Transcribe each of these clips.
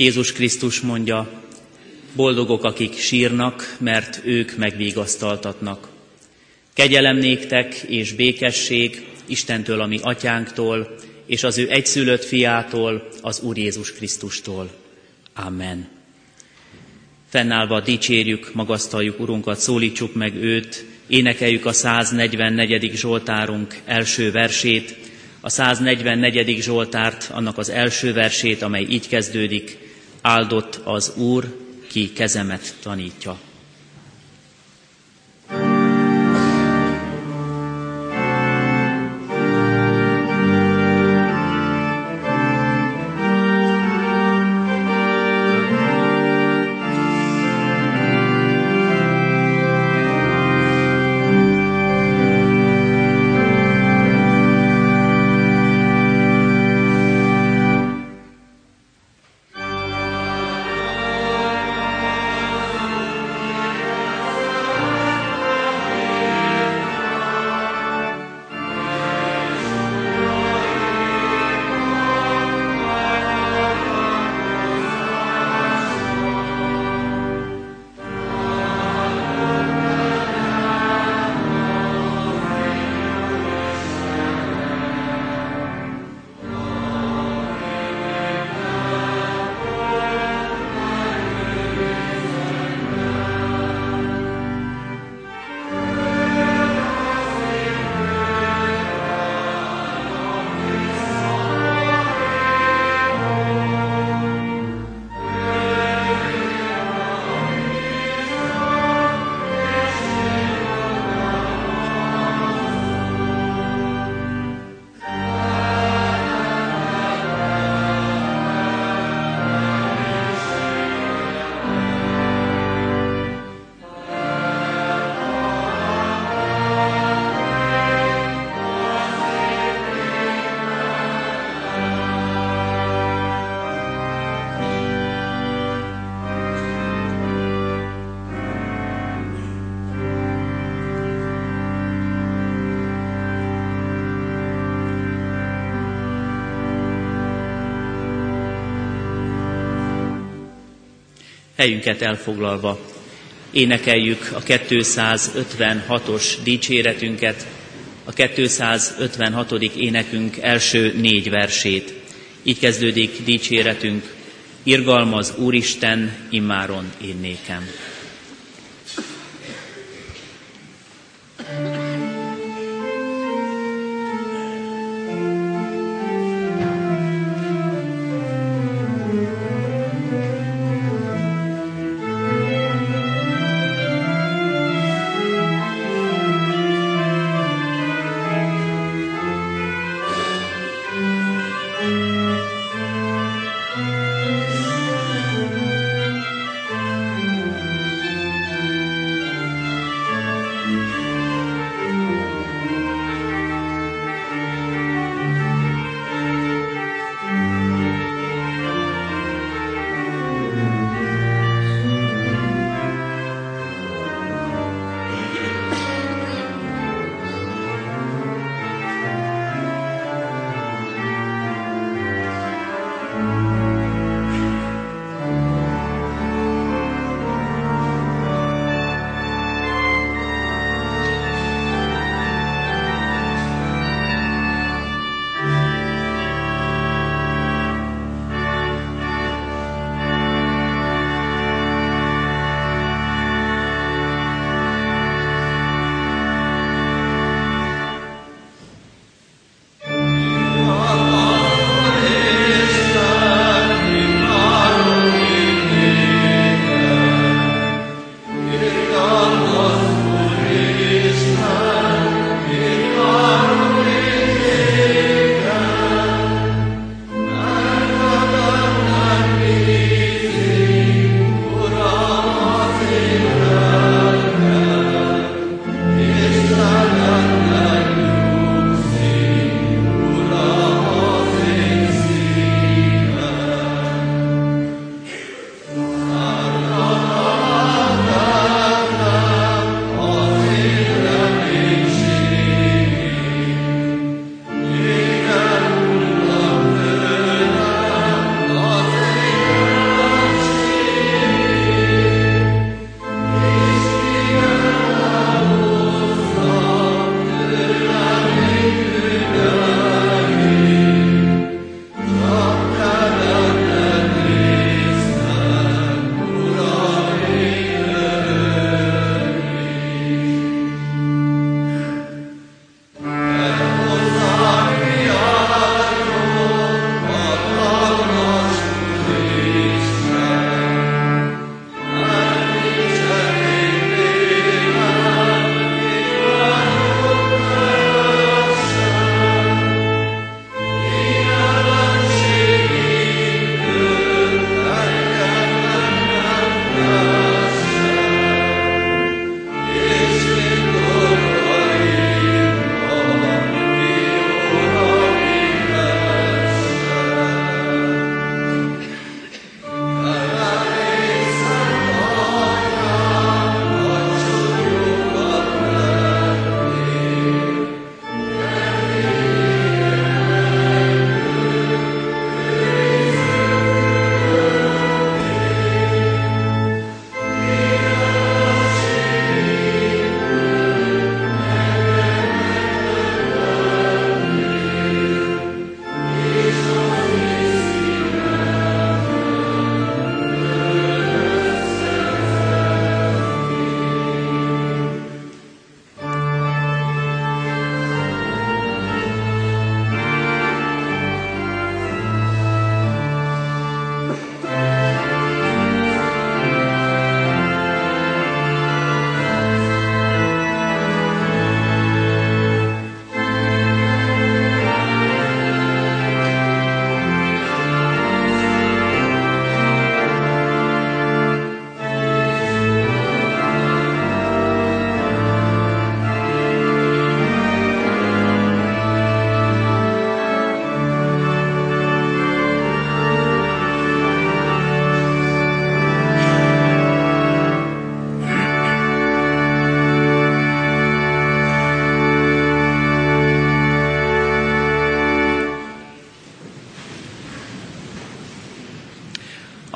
Jézus Krisztus mondja, boldogok, akik sírnak, mert ők megvégasztaltatnak. Kegyelem néktek és békesség Istentől, ami atyánktól, és az ő egyszülött fiától, az Úr Jézus Krisztustól. Amen. Fennállva dicsérjük, magasztaljuk Urunkat, szólítsuk meg őt, énekeljük a 144. Zsoltárunk első versét, a 144. Zsoltárt, annak az első versét, amely így kezdődik, áldott az Úr, ki kezemet tanítja. Helyünket elfoglalva énekeljük a 256-os dicséretünket, a 256. énekünk első négy versét. Így kezdődik dicséretünk, irgalmaz Úristen, immáron én nékem.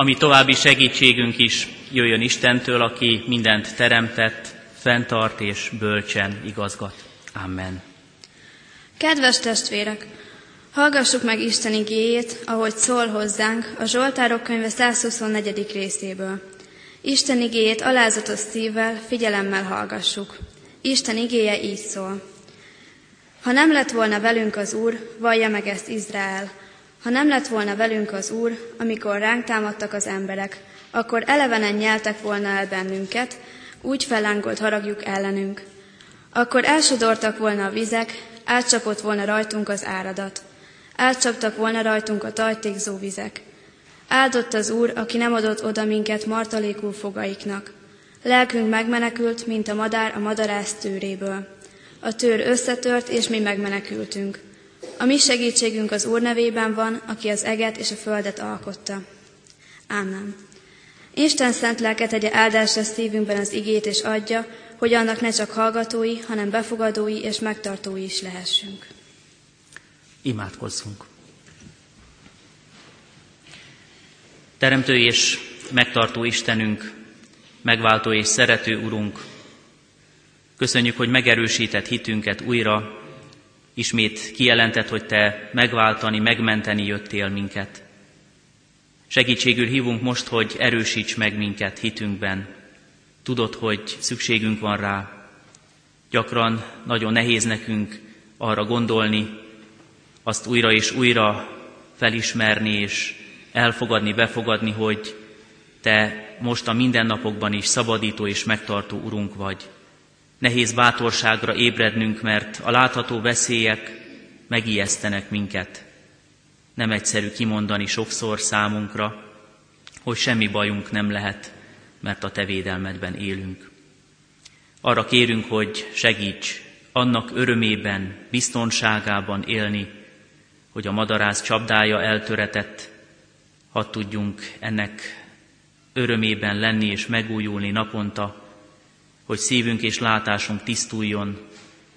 Ami további segítségünk is jöjjön Istentől, aki mindent teremtett, fenntart és bölcsen igazgat. Amen. Kedves testvérek! Hallgassuk meg Isten igéjét, ahogy szól hozzánk a Zsoltárok könyve 124. részéből. Isten igéjét alázatos szívvel, figyelemmel hallgassuk. Isten igéje így szól. Ha nem lett volna velünk az Úr, vallja meg ezt Izrael. Ha nem lett volna velünk az Úr, amikor ránk támadtak az emberek, akkor elevenen nyeltek volna el bennünket, úgy fellángolt haragjuk ellenünk. Akkor elsodortak volna a vizek, átcsapott volna rajtunk az áradat. Átcsaptak volna rajtunk a tajtékzó vizek. Áldott az Úr, aki nem adott oda minket martalékul fogaiknak. Lelkünk megmenekült, mint a madár a madarász tőréből. A tőr összetört, és mi megmenekültünk. A mi segítségünk az Úr nevében van, aki az eget és a földet alkotta. Ámen. Isten szent lelket tegye áldásra szívünkben az igét, és adja, hogy annak ne csak hallgatói, hanem befogadói és megtartói is lehessünk. Imádkozzunk! Teremtő és megtartó Istenünk, megváltó és szerető Urunk, köszönjük, hogy megerősített hitünket újra, ismét kijelentett, hogy Te megváltani, megmenteni jöttél minket. Segítségül hívunk most, hogy erősíts meg minket hitünkben. Tudod, hogy szükségünk van rá. Gyakran nagyon nehéz nekünk arra gondolni, azt újra és újra felismerni és elfogadni, befogadni, hogy Te most a mindennapokban is szabadító és megtartó Urunk vagy. Nehéz bátorságra ébrednünk, mert a látható veszélyek megijesztenek minket. Nem egyszerű kimondani sokszor számunkra, hogy semmi bajunk nem lehet, mert a Te védelmedben élünk. Arra kérünk, hogy segíts annak örömében, biztonságában élni, hogy a madarász csapdája eltöretett, hadd tudjunk ennek örömében lenni és megújulni naponta, hogy szívünk és látásunk tisztuljon,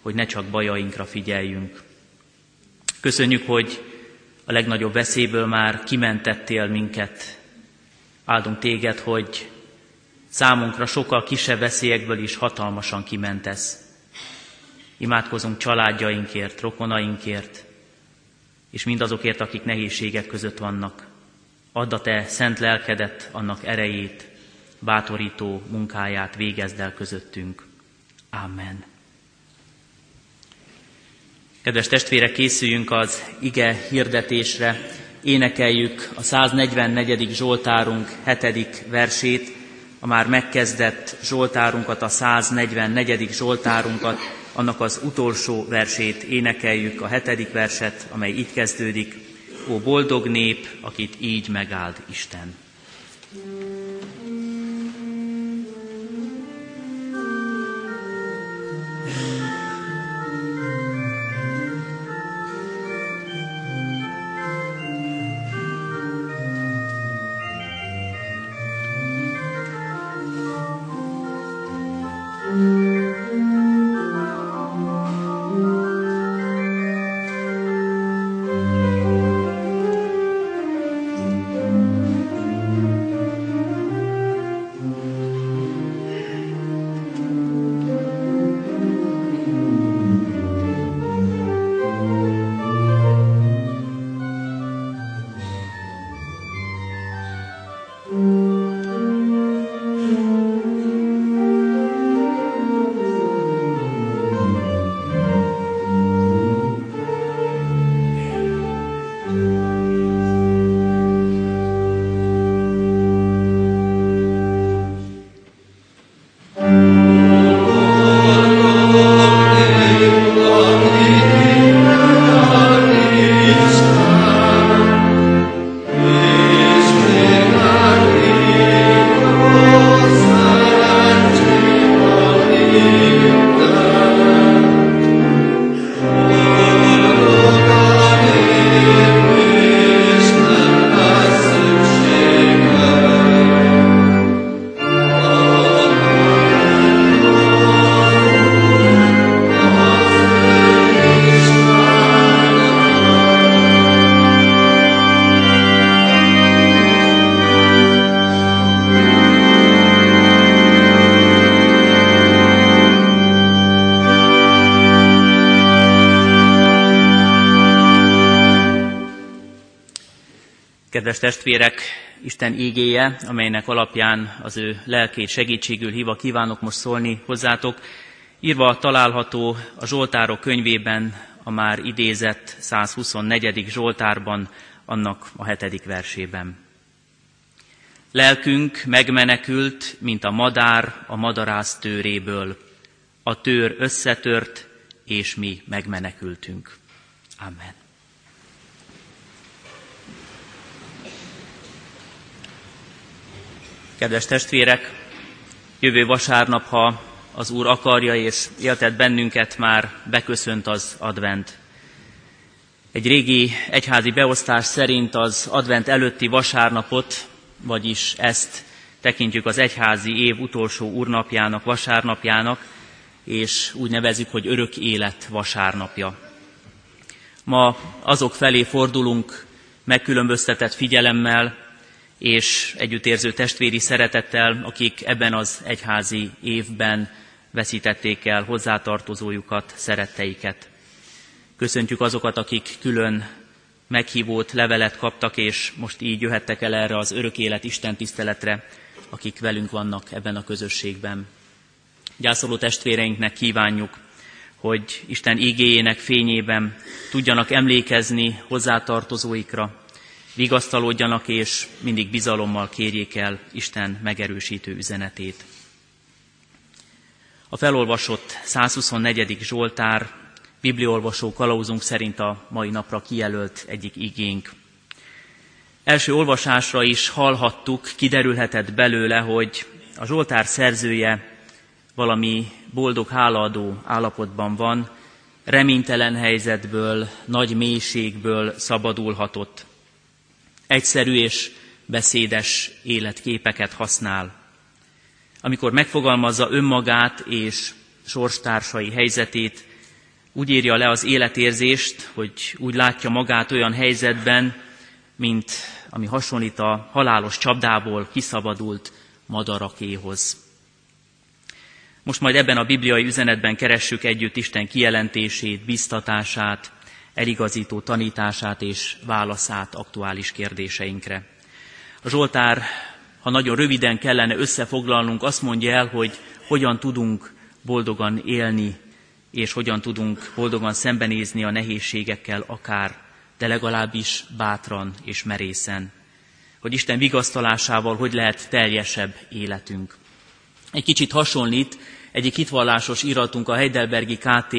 hogy ne csak bajainkra figyeljünk. Köszönjük, hogy a legnagyobb veszélyből már kimentettél minket. Áldunk téged, hogy számunkra sokkal kisebb veszélyekből is hatalmasan kimentesz. Imádkozunk családjainkért, rokonainkért, és mindazokért, akik nehézségek között vannak. Add a te szent lelkedet, annak erejét, bátorító munkáját végezd el közöttünk. Amen. Kedves testvérek, készüljünk az ige hirdetésre. Énekeljük a 144. Zsoltárunk 7. versét, a már megkezdett Zsoltárunkat, a 144. Zsoltárunkat, annak az utolsó versét énekeljük, a hetedik verset, amely így kezdődik. Ó boldog nép, akit így megáld Isten. Música Kedves testvérek, Isten ígéje, amelynek alapján az ő lelkét segítségül híva kívánok most szólni hozzátok, írva található a Zsoltárok könyvében, a már idézett 124. Zsoltárban, annak a hetedik versében. Lelkünk megmenekült, mint a madár a madarász tőréből. A tőr összetört, és mi megmenekültünk. Amen. Kedves testvérek, jövő vasárnap, ha az Úr akarja és éltet bennünket, már beköszönt az advent. Egy régi egyházi beosztás szerint az advent előtti vasárnapot, vagyis ezt tekintjük az egyházi év utolsó úrnapjának, vasárnapjának, és úgy nevezük, hogy örök élet vasárnapja. Ma azok felé fordulunk megkülönböztetett figyelemmel, és együttérző testvéri szeretettel, akik ebben az egyházi évben veszítették el hozzátartozójukat, szeretteiket. Köszöntjük azokat, akik külön meghívót, levelet kaptak, és most így jöhettek el erre az örök élet Isten tiszteletre, akik velünk vannak ebben a közösségben. Gyászoló testvéreinknek kívánjuk, hogy Isten ígéjének fényében tudjanak emlékezni hozzátartozóikra, vigasztalódjanak és mindig bizalommal kérjék el Isten megerősítő üzenetét. A felolvasott 124. Zsoltár bibliolvasó kalauzunk szerint a mai napra kijelölt egyik igénk. Első olvasásra is hallhattuk, kiderülhetett belőle, hogy a Zsoltár szerzője valami boldog hálaadó állapotban van, reménytelen helyzetből, nagy mélységből szabadulhatott egyszerű és beszédes életképeket használ. Amikor megfogalmazza önmagát és sorstársai helyzetét, úgy írja le az életérzést, hogy úgy látja magát olyan helyzetben, mint ami hasonlít a halálos csapdából kiszabadult madarakéhoz. Most majd ebben a bibliai üzenetben keressük együtt Isten kijelentését, biztatását, eligazító tanítását és válaszát aktuális kérdéseinkre. A Zsoltár, ha nagyon röviden kellene összefoglalnunk, azt mondja el, hogy hogyan tudunk boldogan élni, és hogyan tudunk boldogan szembenézni a nehézségekkel akár, de legalábbis bátran és merészen. Hogy Isten vigasztalásával hogy lehet teljesebb életünk. Egy kicsit hasonlít egyik hitvallásos iratunk a Heidelbergi KT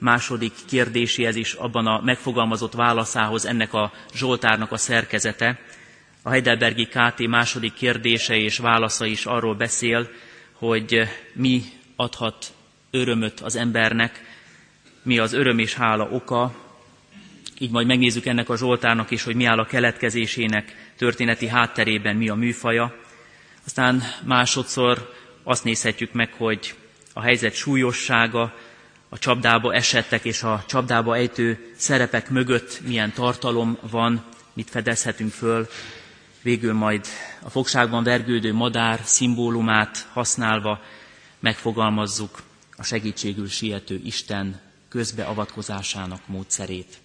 második kérdéséhez is abban a megfogalmazott válaszához ennek a Zsoltárnak a szerkezete. A Heidelbergi KT második kérdése és válasza is arról beszél, hogy mi adhat örömöt az embernek, mi az öröm és hála oka, így majd megnézzük ennek a Zsoltárnak is, hogy mi áll a keletkezésének történeti hátterében, mi a műfaja. Aztán másodszor azt nézhetjük meg, hogy a helyzet súlyossága, a csapdába esettek és a csapdába ejtő szerepek mögött milyen tartalom van, mit fedezhetünk föl, végül majd a fogságban vergődő madár szimbólumát használva megfogalmazzuk a segítségül siető Isten közbeavatkozásának módszerét.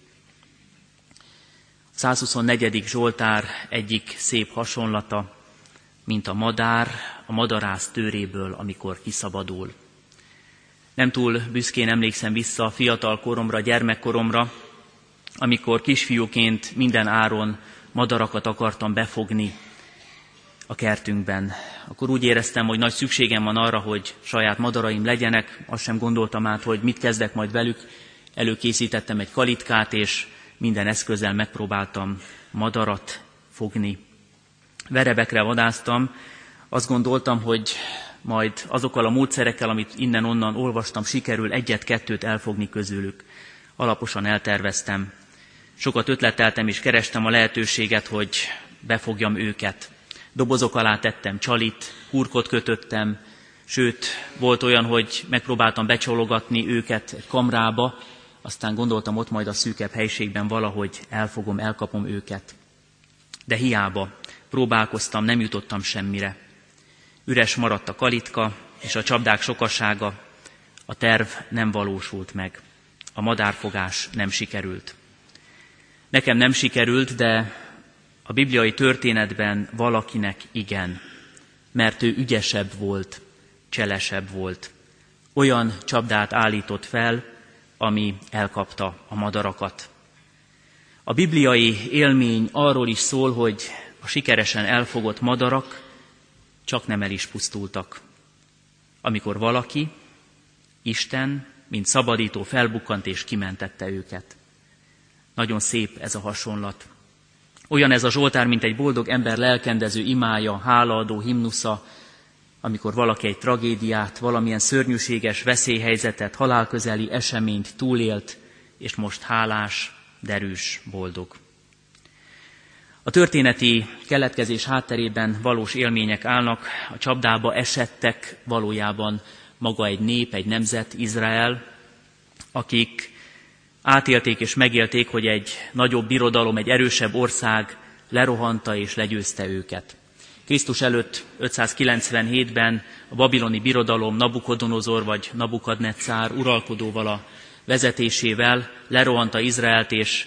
124. Zsoltár egyik szép hasonlata, mint a madár a madarász tőréből, amikor kiszabadul. Nem túl büszkén emlékszem vissza a fiatal koromra, gyermekkoromra, amikor kisfiúként minden áron madarakat akartam befogni a kertünkben. Akkor úgy éreztem, hogy nagy szükségem van arra, hogy saját madaraim legyenek, azt sem gondoltam át, hogy mit kezdek majd velük. Előkészítettem egy kalitkát, és minden eszközzel megpróbáltam madarat fogni. Verebekre vadáztam, azt gondoltam, hogy majd azokkal a módszerekkel, amit innen-onnan olvastam, sikerül egyet-kettőt elfogni közülük. Alaposan elterveztem. Sokat ötleteltem és kerestem a lehetőséget, hogy befogjam őket. Dobozok alá tettem csalit, hurkot kötöttem, sőt, volt olyan, hogy megpróbáltam becsologatni őket kamrába, aztán gondoltam ott majd a szűkebb helységben valahogy elfogom, elkapom őket. De hiába, próbálkoztam, nem jutottam semmire. Üres maradt a kalitka, és a csapdák sokasága, a terv nem valósult meg. A madárfogás nem sikerült. Nekem nem sikerült, de a bibliai történetben valakinek igen, mert ő ügyesebb volt, cselesebb volt. Olyan csapdát állított fel, ami elkapta a madarakat. A bibliai élmény arról is szól, hogy a sikeresen elfogott madarak csak nem el is pusztultak. Amikor valaki, Isten, mint szabadító felbukkant és kimentette őket. Nagyon szép ez a hasonlat. Olyan ez a Zsoltár, mint egy boldog ember lelkendező imája, hálaadó himnusza, amikor valaki egy tragédiát, valamilyen szörnyűséges veszélyhelyzetet, halálközeli eseményt túlélt, és most hálás, derűs, boldog. A történeti keletkezés hátterében valós élmények állnak, a csapdába esettek valójában maga egy nép, egy nemzet, Izrael, akik átélték és megélték, hogy egy nagyobb birodalom, egy erősebb ország lerohanta és legyőzte őket. Krisztus előtt 597-ben a babiloni birodalom Nabukodonozor vagy Nabukadnetszár uralkodóval a vezetésével lerohanta Izraelt, és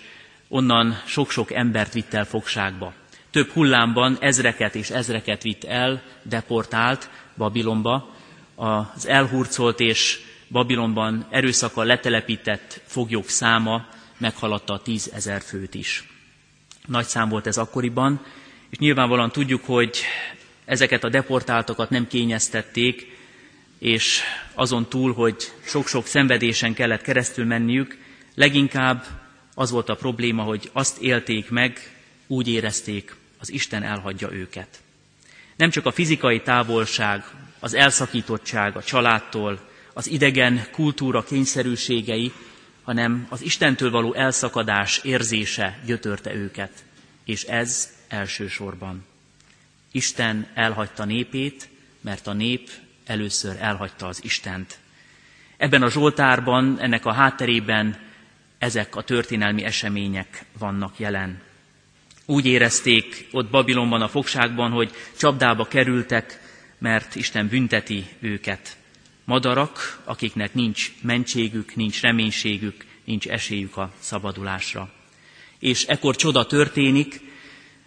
onnan sok-sok embert vitt el fogságba. Több hullámban ezreket és ezreket vitt el, deportált Babilonba. Az elhurcolt és Babilonban erőszakkal letelepített foglyok száma meghaladta a tízezer főt is. Nagy szám volt ez akkoriban, és nyilvánvalóan tudjuk, hogy ezeket a deportáltakat nem kényeztették, és azon túl, hogy sok-sok szenvedésen kellett keresztül menniük, leginkább az volt a probléma, hogy azt élték meg, úgy érezték, az Isten elhagyja őket. Nem csak a fizikai távolság, az elszakítottság a családtól, az idegen kultúra kényszerűségei, hanem az Istentől való elszakadás érzése gyötörte őket. És ez elsősorban. Isten elhagyta népét, mert a nép először elhagyta az Istent. Ebben a Zsoltárban, ennek a hátterében ezek a történelmi események vannak jelen. Úgy érezték ott Babilonban, a fogságban, hogy csapdába kerültek, mert Isten bünteti őket. Madarak, akiknek nincs mentségük, nincs reménységük, nincs esélyük a szabadulásra. És ekkor csoda történik,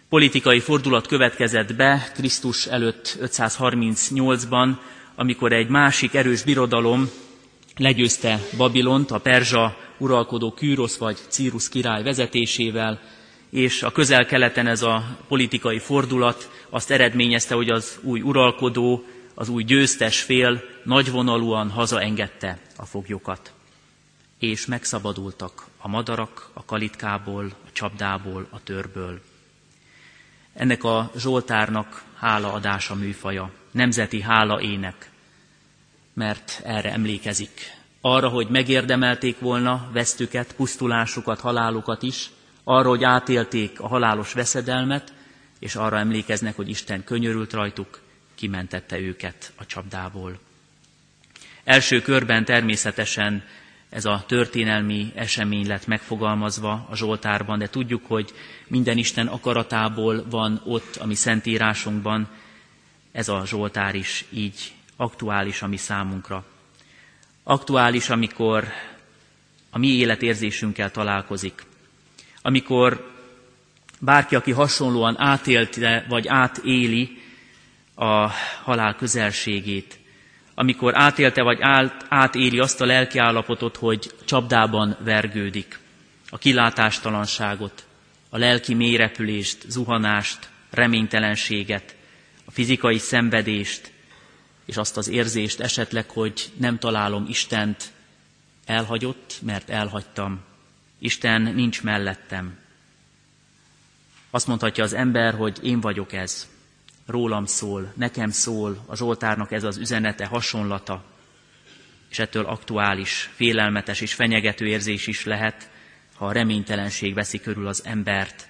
politikai fordulat következett be Krisztus előtt 538-ban, amikor egy másik erős birodalom legyőzte Babilont, a perzsa uralkodó Kűrosz vagy Círus király vezetésével, és a közel-keleten ez a politikai fordulat azt eredményezte, hogy az új uralkodó, az új győztes fél nagyvonalúan hazaengedte a foglyokat. És megszabadultak a madarak a kalitkából, a csapdából, a törből. Ennek a Zsoltárnak hálaadása műfaja, nemzeti hála ének, mert erre emlékezik. Arra, hogy megérdemelték volna vesztüket, pusztulásukat, halálukat is, arra, hogy átélték a halálos veszedelmet, és arra emlékeznek, hogy Isten könyörült rajtuk, kimentette őket a csapdából. Első körben természetesen ez a történelmi esemény lett megfogalmazva a Zsoltárban, de tudjuk, hogy minden Isten akaratából van ott a mi szentírásunkban, ez a Zsoltár is így aktuális a mi számunkra. Aktuális, amikor a mi életérzésünkkel találkozik. Amikor bárki, aki hasonlóan átélte vagy átéli a halál közelségét, amikor átélte vagy át, átéli azt a lelki állapotot, hogy csapdában vergődik, a kilátástalanságot, a lelki mélyrepülést, zuhanást, reménytelenséget, a fizikai szenvedést, és azt az érzést esetleg, hogy nem találom Istent, elhagyott, mert elhagytam. Isten nincs mellettem. Azt mondhatja az ember, hogy én vagyok ez rólam szól, nekem szól, a Zsoltárnak ez az üzenete, hasonlata, és ettől aktuális, félelmetes és fenyegető érzés is lehet, ha a reménytelenség veszi körül az embert.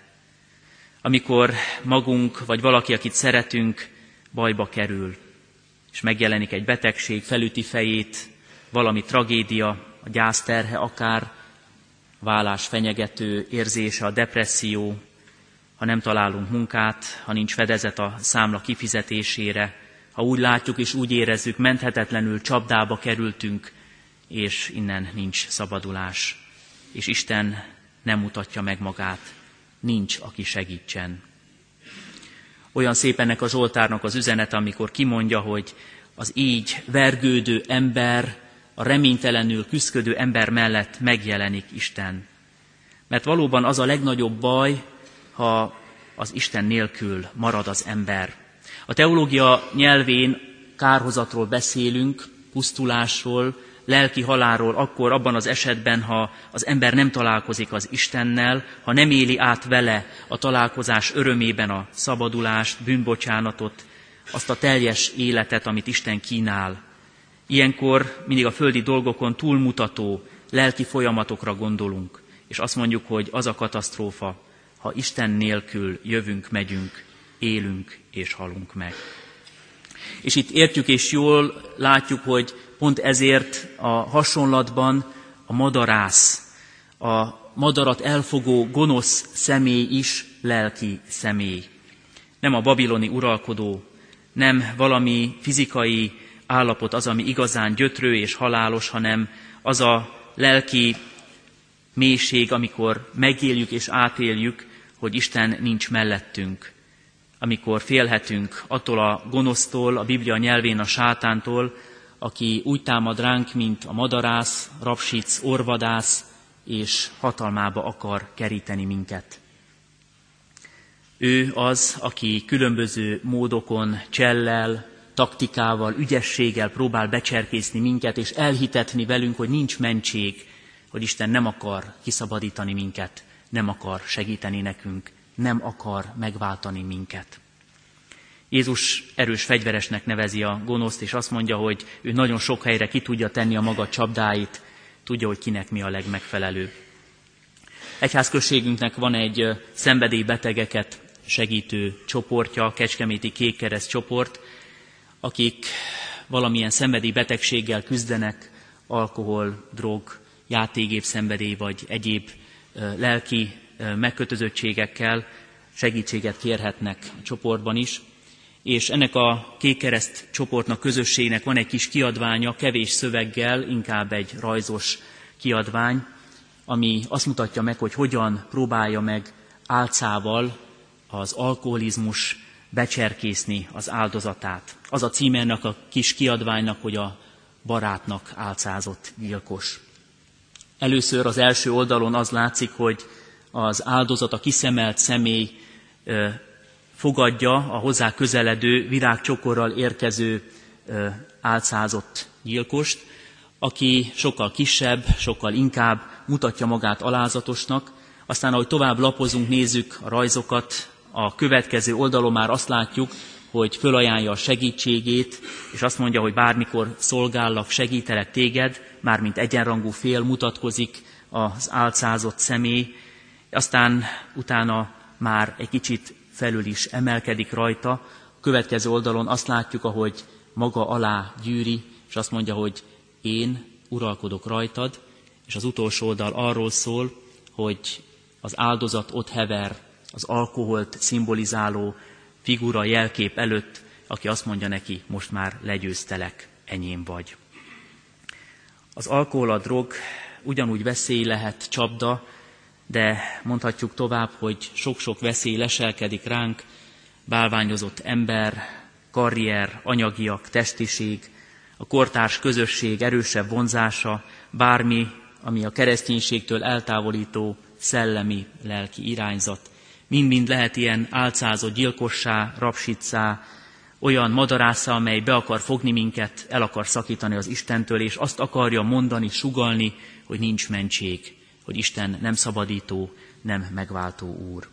Amikor magunk, vagy valaki, akit szeretünk, bajba kerül, és megjelenik egy betegség, felüti fejét, valami tragédia, a gyászterhe akár, vállás fenyegető érzése, a depresszió, ha nem találunk munkát, ha nincs fedezet a számla kifizetésére, ha úgy látjuk és úgy érezzük, menthetetlenül csapdába kerültünk, és innen nincs szabadulás. És Isten nem mutatja meg magát, nincs, aki segítsen. Olyan szép ennek a Zsoltárnak az üzenet, amikor kimondja, hogy az így vergődő ember, a reménytelenül küzdködő ember mellett megjelenik Isten. Mert valóban az a legnagyobb baj, ha az Isten nélkül marad az ember. A teológia nyelvén kárhozatról beszélünk, pusztulásról, lelki halálról akkor abban az esetben, ha az ember nem találkozik az Istennel, ha nem éli át vele a találkozás örömében a szabadulást, bűnbocsánatot, azt a teljes életet, amit Isten kínál. Ilyenkor mindig a földi dolgokon túlmutató lelki folyamatokra gondolunk, és azt mondjuk, hogy az a katasztrófa, ha Isten nélkül jövünk, megyünk, élünk és halunk meg. És itt értjük és jól látjuk, hogy pont ezért a hasonlatban a madarász, a madarat elfogó gonosz személy is lelki személy. Nem a babiloni uralkodó, nem valami fizikai állapot az, ami igazán gyötrő és halálos, hanem az a lelki mélység, amikor megéljük és átéljük, hogy Isten nincs mellettünk, amikor félhetünk attól a gonosztól, a Biblia nyelvén a sátántól, aki úgy támad ránk, mint a madarász, rapsic, orvadász, és hatalmába akar keríteni minket. Ő az, aki különböző módokon, csellel, taktikával, ügyességgel próbál becserkészni minket, és elhitetni velünk, hogy nincs mentség, hogy Isten nem akar kiszabadítani minket, nem akar segíteni nekünk, nem akar megváltani minket. Jézus erős fegyveresnek nevezi a gonoszt, és azt mondja, hogy ő nagyon sok helyre ki tudja tenni a maga csapdáit, tudja, hogy kinek mi a legmegfelelőbb. Egyházközségünknek van egy szenvedélybetegeket segítő csoportja, a Kecskeméti Kékkereszt csoport, akik valamilyen szenvedélybetegséggel küzdenek, alkohol, drog, játékgép szenvedély vagy egyéb lelki megkötözöttségekkel segítséget kérhetnek a csoportban is és ennek a kékkereszt csoportnak, közösségnek van egy kis kiadványa, kevés szöveggel, inkább egy rajzos kiadvány, ami azt mutatja meg, hogy hogyan próbálja meg álcával az alkoholizmus becserkészni az áldozatát. Az a címe ennek a kis kiadványnak, hogy a barátnak álcázott gyilkos. Először az első oldalon az látszik, hogy az áldozat, a kiszemelt személy fogadja a hozzá közeledő virágcsokorral érkező álcázott gyilkost, aki sokkal kisebb, sokkal inkább mutatja magát alázatosnak. Aztán, ahogy tovább lapozunk, nézzük a rajzokat, a következő oldalon már azt látjuk, hogy fölajánlja a segítségét, és azt mondja, hogy bármikor szolgállak, segítelek téged, mármint egyenrangú fél mutatkozik az álcázott személy, aztán utána már egy kicsit felül is emelkedik rajta. A következő oldalon azt látjuk, ahogy maga alá gyűri, és azt mondja, hogy én uralkodok rajtad, és az utolsó oldal arról szól, hogy az áldozat ott hever az alkoholt szimbolizáló figura jelkép előtt, aki azt mondja neki, most már legyőztelek, enyém vagy. Az alkohol, a drog ugyanúgy veszély lehet csapda, de mondhatjuk tovább, hogy sok-sok veszély leselkedik ránk, bálványozott ember, karrier, anyagiak, testiség, a kortárs közösség erősebb vonzása, bármi, ami a kereszténységtől eltávolító szellemi, lelki irányzat. Mind-mind lehet ilyen álcázott gyilkossá, rapsicá, olyan madarásza, amely be akar fogni minket, el akar szakítani az Istentől, és azt akarja mondani, sugalni, hogy nincs mentség, hogy Isten nem szabadító, nem megváltó úr.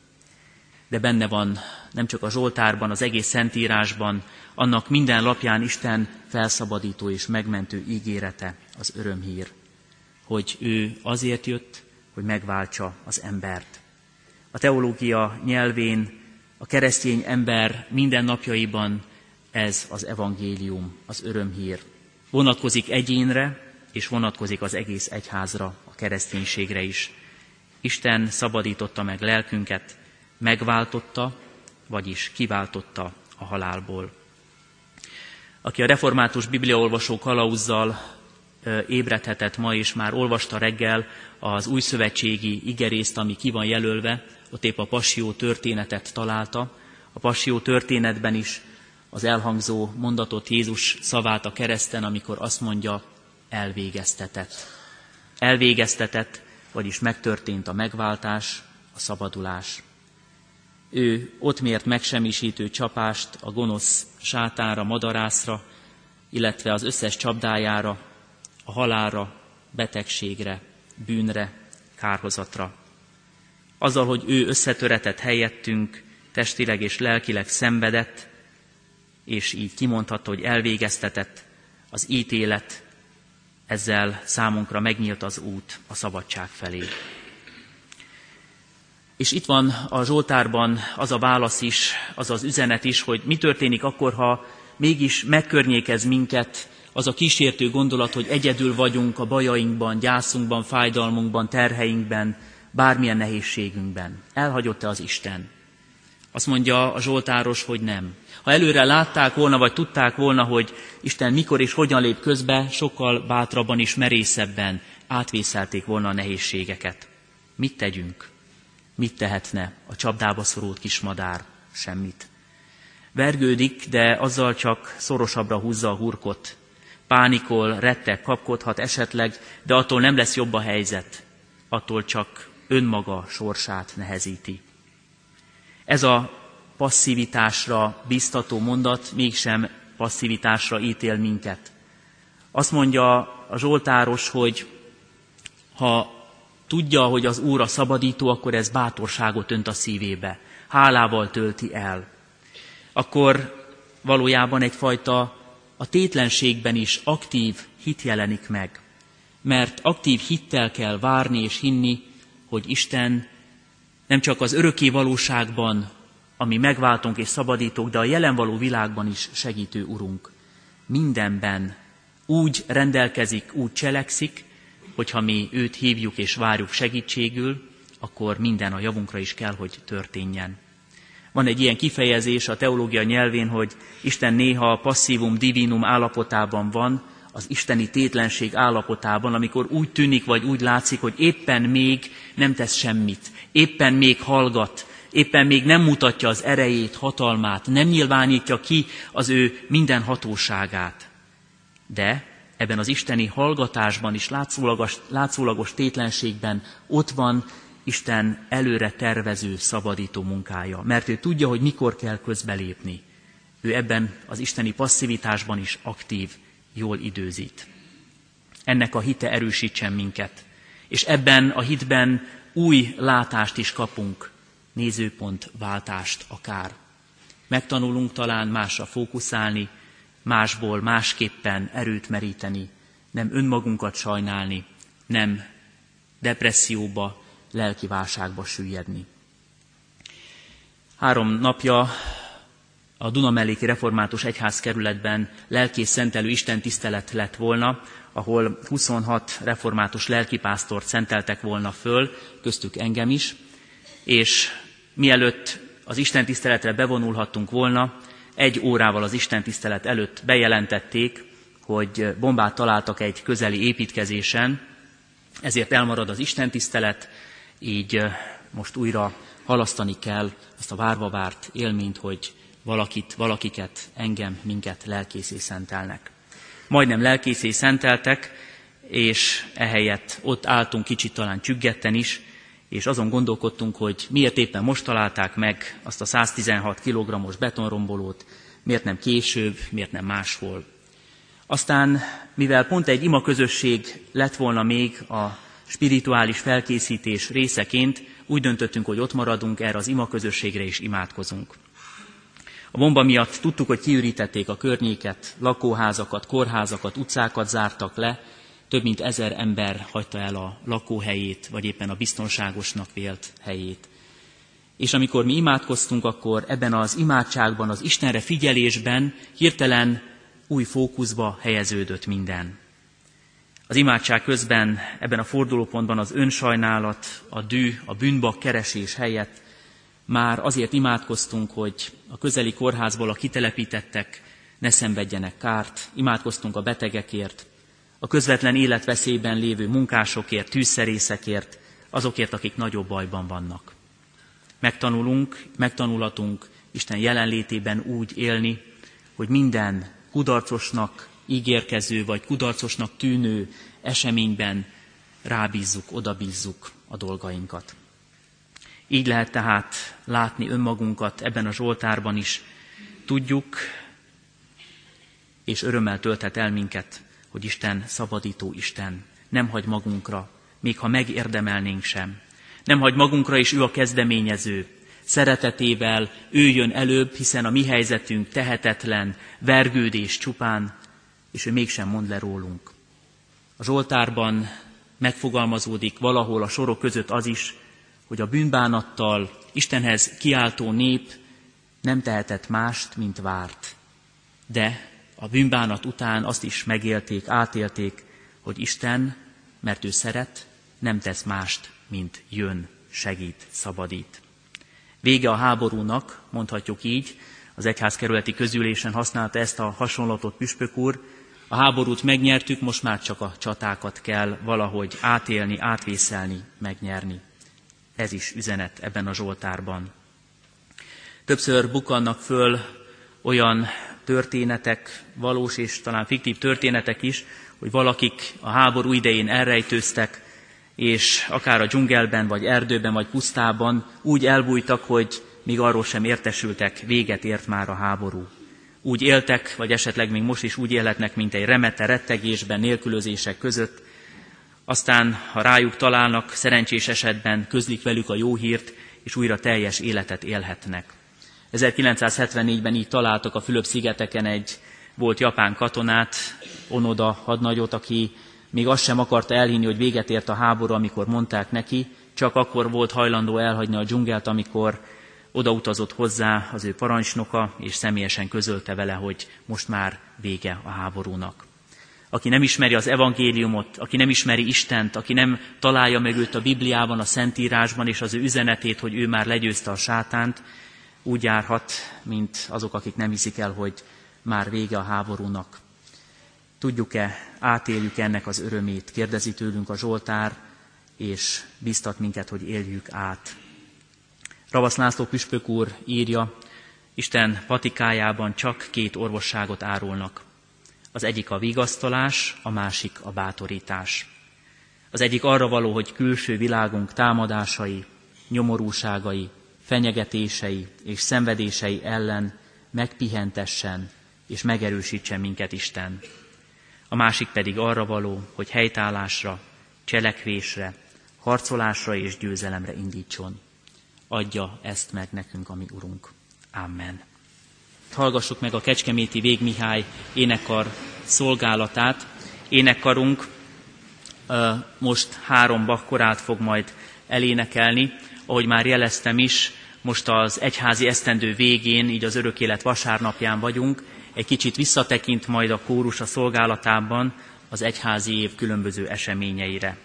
De benne van nem csak a Zsoltárban, az egész Szentírásban, annak minden lapján Isten felszabadító és megmentő ígérete, az örömhír, hogy ő azért jött, hogy megváltsa az embert. A teológia nyelvén a keresztény ember minden napjaiban ez az evangélium, az örömhír. Vonatkozik egyénre, és vonatkozik az egész egyházra, kereszténységre is. Isten szabadította meg lelkünket, megváltotta, vagyis kiváltotta a halálból. Aki a református bibliaolvasó kalauzzal ébredhetett ma, és már olvasta reggel az új szövetségi igerészt, ami ki van jelölve, ott épp a passió történetet találta, a passió történetben is az elhangzó mondatot Jézus szavát a kereszten, amikor azt mondja, elvégeztetett. Elvégeztetett, vagyis megtörtént a megváltás, a szabadulás. Ő ott mért megsemmisítő csapást a gonosz sátára, madarászra, illetve az összes csapdájára, a halálra, betegségre, bűnre, kárhozatra. Azzal, hogy ő összetöretett helyettünk, testileg és lelkileg szenvedett, és így kimondhatta, hogy elvégeztetett az ítélet, ezzel számunkra megnyílt az út a szabadság felé. És itt van a Zsoltárban az a válasz is, az az üzenet is, hogy mi történik akkor, ha mégis megkörnyékez minket az a kísértő gondolat, hogy egyedül vagyunk a bajainkban, gyászunkban, fájdalmunkban, terheinkben, bármilyen nehézségünkben. Elhagyott-e az Isten? Azt mondja a Zsoltáros, hogy nem. Ha előre látták volna, vagy tudták volna, hogy Isten mikor és hogyan lép közbe, sokkal bátrabban és merészebben átvészelték volna a nehézségeket. Mit tegyünk? Mit tehetne a csapdába szorult kismadár? Semmit. Vergődik, de azzal csak szorosabbra húzza a hurkot. Pánikol, rettek, kapkodhat esetleg, de attól nem lesz jobb a helyzet. Attól csak önmaga sorsát nehezíti. Ez a passzivitásra biztató mondat mégsem passzivitásra ítél minket. Azt mondja a Zsoltáros, hogy ha tudja, hogy az Úr a szabadító, akkor ez bátorságot önt a szívébe, hálával tölti el. Akkor valójában egyfajta a tétlenségben is aktív hit jelenik meg. Mert aktív hittel kell várni és hinni, hogy Isten nem csak az örökké valóságban, ami megváltunk és szabadítók, de a jelen való világban is segítő Urunk. Mindenben úgy rendelkezik, úgy cselekszik, hogyha mi őt hívjuk és várjuk segítségül, akkor minden a javunkra is kell, hogy történjen. Van egy ilyen kifejezés a teológia nyelvén, hogy Isten néha a passzívum divinum állapotában van, az isteni tétlenség állapotában, amikor úgy tűnik, vagy úgy látszik, hogy éppen még nem tesz semmit, éppen még hallgat, éppen még nem mutatja az erejét, hatalmát, nem nyilvánítja ki az ő minden hatóságát. De ebben az isteni hallgatásban is látszólagos, látszólagos tétlenségben ott van Isten előre tervező, szabadító munkája, mert ő tudja, hogy mikor kell közbelépni. Ő ebben az isteni passzivitásban is aktív, jól időzít. Ennek a hite erősítsen minket, és ebben a hitben új látást is kapunk, nézőpont váltást akár. Megtanulunk talán másra fókuszálni, másból másképpen erőt meríteni, nem önmagunkat sajnálni, nem depresszióba, lelki válságba süllyedni. Három napja a Dunamelléki Református Egyházkerületben lelkész szentelő Isten tisztelet lett volna, ahol 26 református lelkipásztort szenteltek volna föl, köztük engem is, és mielőtt az Isten tiszteletre bevonulhattunk volna, egy órával az Isten tisztelet előtt bejelentették, hogy bombát találtak egy közeli építkezésen, ezért elmarad az Isten tisztelet, így most újra halasztani kell azt a várva várt élményt, hogy valakit, valakiket, engem, minket lelkészé szentelnek. Majdnem lelkészé szenteltek, és ehelyett ott álltunk kicsit talán csüggetten is, és azon gondolkodtunk, hogy miért éppen most találták meg azt a 116 kg-os betonrombolót, miért nem később, miért nem máshol. Aztán, mivel pont egy ima közösség lett volna még a spirituális felkészítés részeként, úgy döntöttünk, hogy ott maradunk, erre az ima közösségre is imádkozunk. A bomba miatt tudtuk, hogy kiürítették a környéket, lakóházakat, kórházakat, utcákat zártak le, több mint ezer ember hagyta el a lakóhelyét, vagy éppen a biztonságosnak vélt helyét. És amikor mi imádkoztunk, akkor ebben az imádságban, az Istenre figyelésben hirtelen új fókuszba helyeződött minden. Az imádság közben ebben a fordulópontban az önsajnálat, a dű, a bűnbak keresés helyett már azért imádkoztunk, hogy a közeli kórházból a kitelepítettek ne szenvedjenek kárt, imádkoztunk a betegekért, a közvetlen életveszélyben lévő munkásokért, tűzszerészekért, azokért, akik nagyobb bajban vannak. Megtanulunk, megtanulatunk Isten jelenlétében úgy élni, hogy minden kudarcosnak ígérkező vagy kudarcosnak tűnő eseményben rábízzuk, odabízzuk a dolgainkat. Így lehet tehát látni önmagunkat ebben a Zsoltárban is. Tudjuk, és örömmel tölthet el minket, hogy Isten szabadító Isten. Nem hagy magunkra, még ha megérdemelnénk sem. Nem hagy magunkra, és ő a kezdeményező. Szeretetével ő jön előbb, hiszen a mi helyzetünk tehetetlen, vergődés csupán, és ő mégsem mond le rólunk. A Zsoltárban megfogalmazódik valahol a sorok között az is, hogy a bűnbánattal Istenhez kiáltó nép nem tehetett mást, mint várt. De a bűnbánat után azt is megélték, átélték, hogy Isten, mert ő szeret, nem tesz mást, mint jön, segít, szabadít. Vége a háborúnak, mondhatjuk így, az egyházkerületi közülésen használta ezt a hasonlatot Püspök úr, a háborút megnyertük, most már csak a csatákat kell valahogy átélni, átvészelni, megnyerni. Ez is üzenet ebben a Zsoltárban. Többször bukannak föl olyan történetek, valós és talán fiktív történetek is, hogy valakik a háború idején elrejtőztek, és akár a dzsungelben, vagy erdőben, vagy pusztában úgy elbújtak, hogy még arról sem értesültek, véget ért már a háború. Úgy éltek, vagy esetleg még most is úgy élhetnek, mint egy remete rettegésben, nélkülözések között, aztán, ha rájuk találnak, szerencsés esetben közlik velük a jó hírt, és újra teljes életet élhetnek. 1974-ben így találtak a Fülöp-szigeteken egy volt japán katonát, Onoda hadnagyot, aki még azt sem akarta elhinni, hogy véget ért a háború, amikor mondták neki, csak akkor volt hajlandó elhagyni a dzsungelt, amikor odautazott hozzá az ő parancsnoka, és személyesen közölte vele, hogy most már vége a háborúnak. Aki nem ismeri az evangéliumot, aki nem ismeri Istent, aki nem találja meg őt a Bibliában, a Szentírásban, és az ő üzenetét, hogy ő már legyőzte a sátánt, úgy járhat, mint azok, akik nem hiszik el, hogy már vége a háborúnak. Tudjuk-e, átéljük ennek az örömét, kérdezi tőlünk a Zsoltár, és biztat minket, hogy éljük át. Ravasz László Püspök úr írja, Isten patikájában csak két orvosságot árulnak. Az egyik a vigasztalás, a másik a bátorítás. Az egyik arra való, hogy külső világunk támadásai, nyomorúságai, fenyegetései és szenvedései ellen megpihentessen és megerősítsen minket Isten. A másik pedig arra való, hogy helytállásra, cselekvésre, harcolásra és győzelemre indítson. Adja ezt meg nekünk, ami Urunk. Amen. Hallgassuk meg a Kecskeméti Végmihály énekar szolgálatát. Énekarunk most három bakkorát fog majd elénekelni, ahogy már jeleztem is, most az egyházi esztendő végén, így az örök élet vasárnapján vagyunk, egy kicsit visszatekint majd a kórus a szolgálatában az egyházi év különböző eseményeire.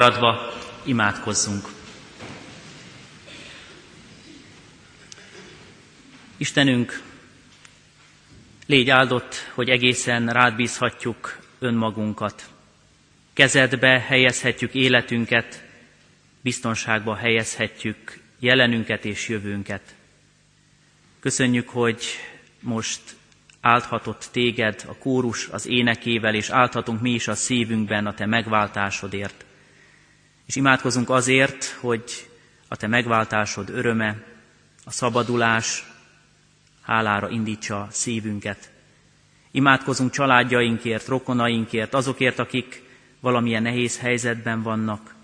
Maradva imádkozzunk. Istenünk, légy áldott, hogy egészen rád bízhatjuk önmagunkat. Kezedbe helyezhetjük életünket, biztonságba helyezhetjük jelenünket és jövőnket. Köszönjük, hogy most álthatott téged a kórus az énekével, és álthatunk mi is a szívünkben a te megváltásodért. És imádkozunk azért, hogy a te megváltásod öröme, a szabadulás hálára indítsa szívünket. Imádkozunk családjainkért, rokonainkért, azokért, akik valamilyen nehéz helyzetben vannak,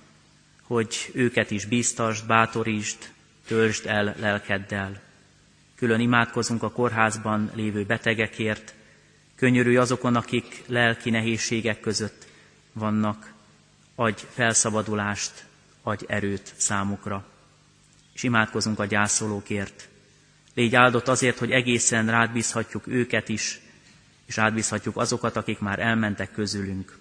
hogy őket is bíztasd, bátorítsd, töltsd el lelkeddel. Külön imádkozunk a kórházban lévő betegekért, könyörülj azokon, akik lelki nehézségek között vannak, adj felszabadulást, adj erőt számukra. És imádkozunk a gyászolókért. Légy áldott azért, hogy egészen rád bízhatjuk őket is, és átbízhatjuk azokat, akik már elmentek közülünk.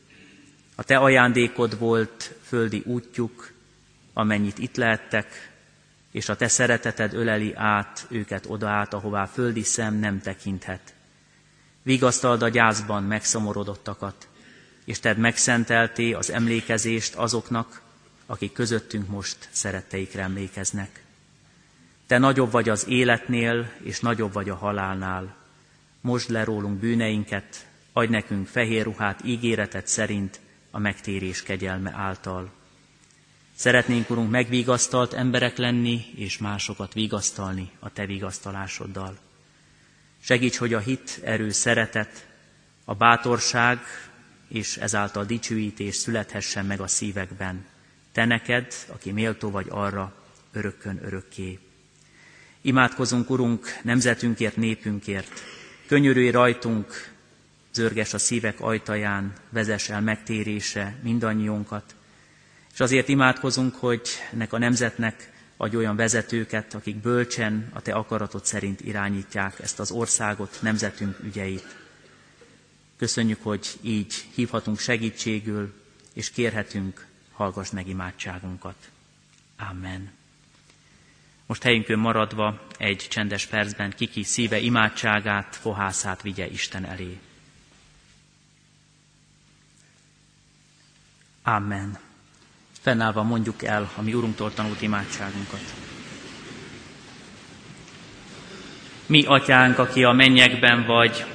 A te ajándékod volt földi útjuk, amennyit itt lehettek, és a te szereteted öleli át őket oda át, ahová földi szem nem tekinthet. Vigasztald a gyászban megszomorodottakat, és tedd megszentelté az emlékezést azoknak, akik közöttünk most szeretteikre emlékeznek. Te nagyobb vagy az életnél, és nagyobb vagy a halálnál. Most le rólunk bűneinket, adj nekünk fehér ruhát ígéretet szerint a megtérés kegyelme által. Szeretnénk, Urunk, megvigasztalt emberek lenni, és másokat vigasztalni a Te vigasztalásoddal. Segíts, hogy a hit, erő, szeretet, a bátorság és ezáltal dicsőítés születhessen meg a szívekben. Te neked, aki méltó vagy arra, örökkön örökké. Imádkozunk, Urunk, nemzetünkért, népünkért. Könyörülj rajtunk, zörges a szívek ajtaján, vezess el megtérése mindannyiunkat, és azért imádkozunk, hogy ennek a nemzetnek adj olyan vezetőket, akik bölcsen a Te akaratod szerint irányítják ezt az országot, nemzetünk ügyeit. Köszönjük, hogy így hívhatunk segítségül, és kérhetünk, hallgass meg imádságunkat. Amen. Most helyünkön maradva egy csendes percben kiki szíve imádságát, fohászát vigye Isten elé. Amen. Fennállva mondjuk el a mi Urunktól tanult imádságunkat. Mi, Atyánk, aki a mennyekben vagy,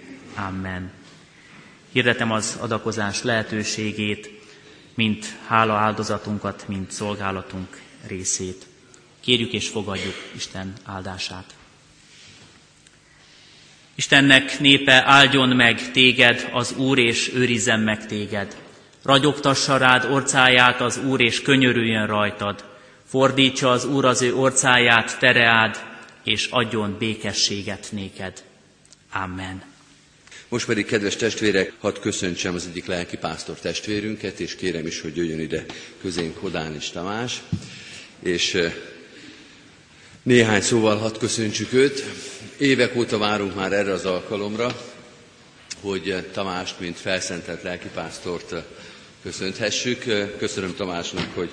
Amen. Hirdetem az adakozás lehetőségét, mint hála áldozatunkat, mint szolgálatunk részét. Kérjük és fogadjuk Isten áldását. Istennek népe áldjon meg téged, az Úr, és őrizzen meg téged. Ragyogtassa rád orcáját az Úr, és könyörüljön rajtad. Fordítsa az Úr az ő orcáját tereád, és adjon békességet néked. Amen. Most pedig, kedves testvérek, hadd köszöntsem az egyik lelki pásztor testvérünket, és kérem is, hogy jöjjön ide közénk Hodán és Tamás. És néhány szóval hadd köszöntsük őt. Évek óta várunk már erre az alkalomra, hogy Tamást, mint felszentelt lelkipásztort köszönthessük. Köszönöm Tamásnak, hogy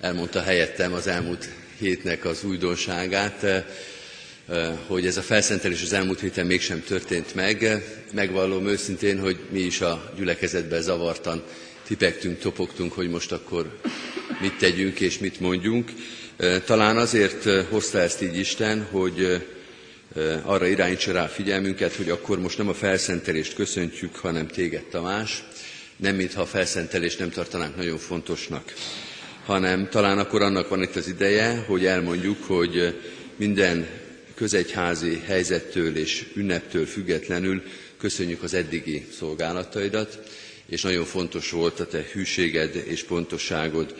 elmondta helyettem az elmúlt hétnek az újdonságát, hogy ez a felszentelés az elmúlt héten mégsem történt meg. Megvallom őszintén, hogy mi is a gyülekezetben zavartan tipegtünk, topogtunk, hogy most akkor mit tegyünk és mit mondjunk. Talán azért hozta ezt így Isten, hogy arra irányítsa rá figyelmünket, hogy akkor most nem a felszentelést köszöntjük, hanem téged Tamás, nem mintha a felszentelést nem tartanánk nagyon fontosnak, hanem talán akkor annak van itt az ideje, hogy elmondjuk, hogy minden közegyházi helyzettől és ünneptől függetlenül köszönjük az eddigi szolgálataidat, és nagyon fontos volt a te hűséged és pontosságod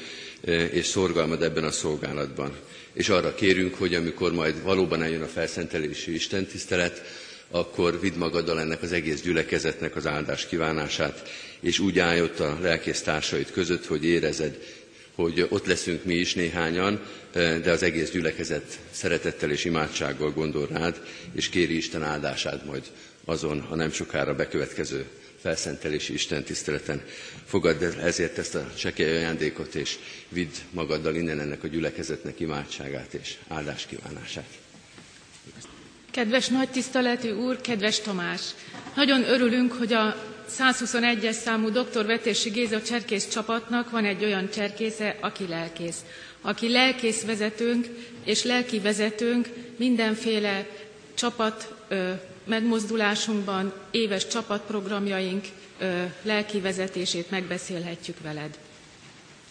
és szorgalmad ebben a szolgálatban. És arra kérünk, hogy amikor majd valóban eljön a felszentelési istentisztelet, akkor vidd magaddal ennek az egész gyülekezetnek az áldás kívánását, és úgy állj ott a lelkész társait között, hogy érezed, hogy ott leszünk mi is néhányan, de az egész gyülekezet szeretettel és imádsággal gondol rád, és kéri Isten áldását majd azon a nem sokára bekövetkező felszentelési Isten tiszteleten. Fogadd ezért ezt a csekély ajándékot, és vidd magaddal innen ennek a gyülekezetnek imádságát és áldás kívánását. Kedves nagy tiszteletű úr, kedves Tamás! Nagyon örülünk, hogy a 121-es számú dr. Vetési Géza cserkész csapatnak van egy olyan cserkésze, aki lelkész. Aki lelkész vezetőnk és lelki vezetőnk mindenféle csapat ö, megmozdulásunkban, éves csapatprogramjaink ö, lelki vezetését megbeszélhetjük veled.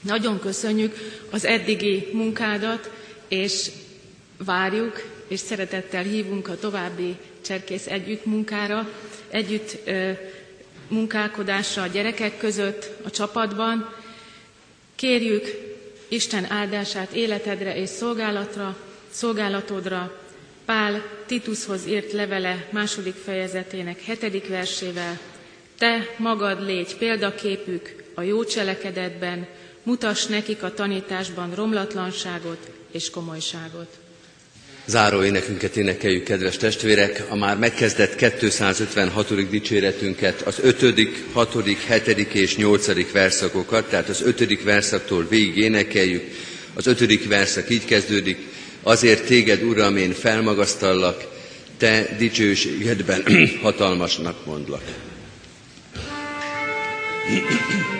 Nagyon köszönjük az eddigi munkádat, és várjuk, és szeretettel hívunk a további cserkész együttmunkára, együtt ö, munkálkodásra a gyerekek között, a csapatban. Kérjük Isten áldását életedre és szolgálatra, szolgálatodra, Pál Titushoz írt levele második fejezetének hetedik versével, te magad légy példaképük a jó cselekedetben, mutass nekik a tanításban romlatlanságot és komolyságot. Záró énekünket énekeljük, kedves testvérek, a már megkezdett 256. dicséretünket, az 5., 6., 7. és 8. verszakokat, tehát az 5. verszaktól végig énekeljük. Az 5. verszak így kezdődik, azért téged, Uram, én felmagasztallak, te dicsőségedben hatalmasnak mondlak.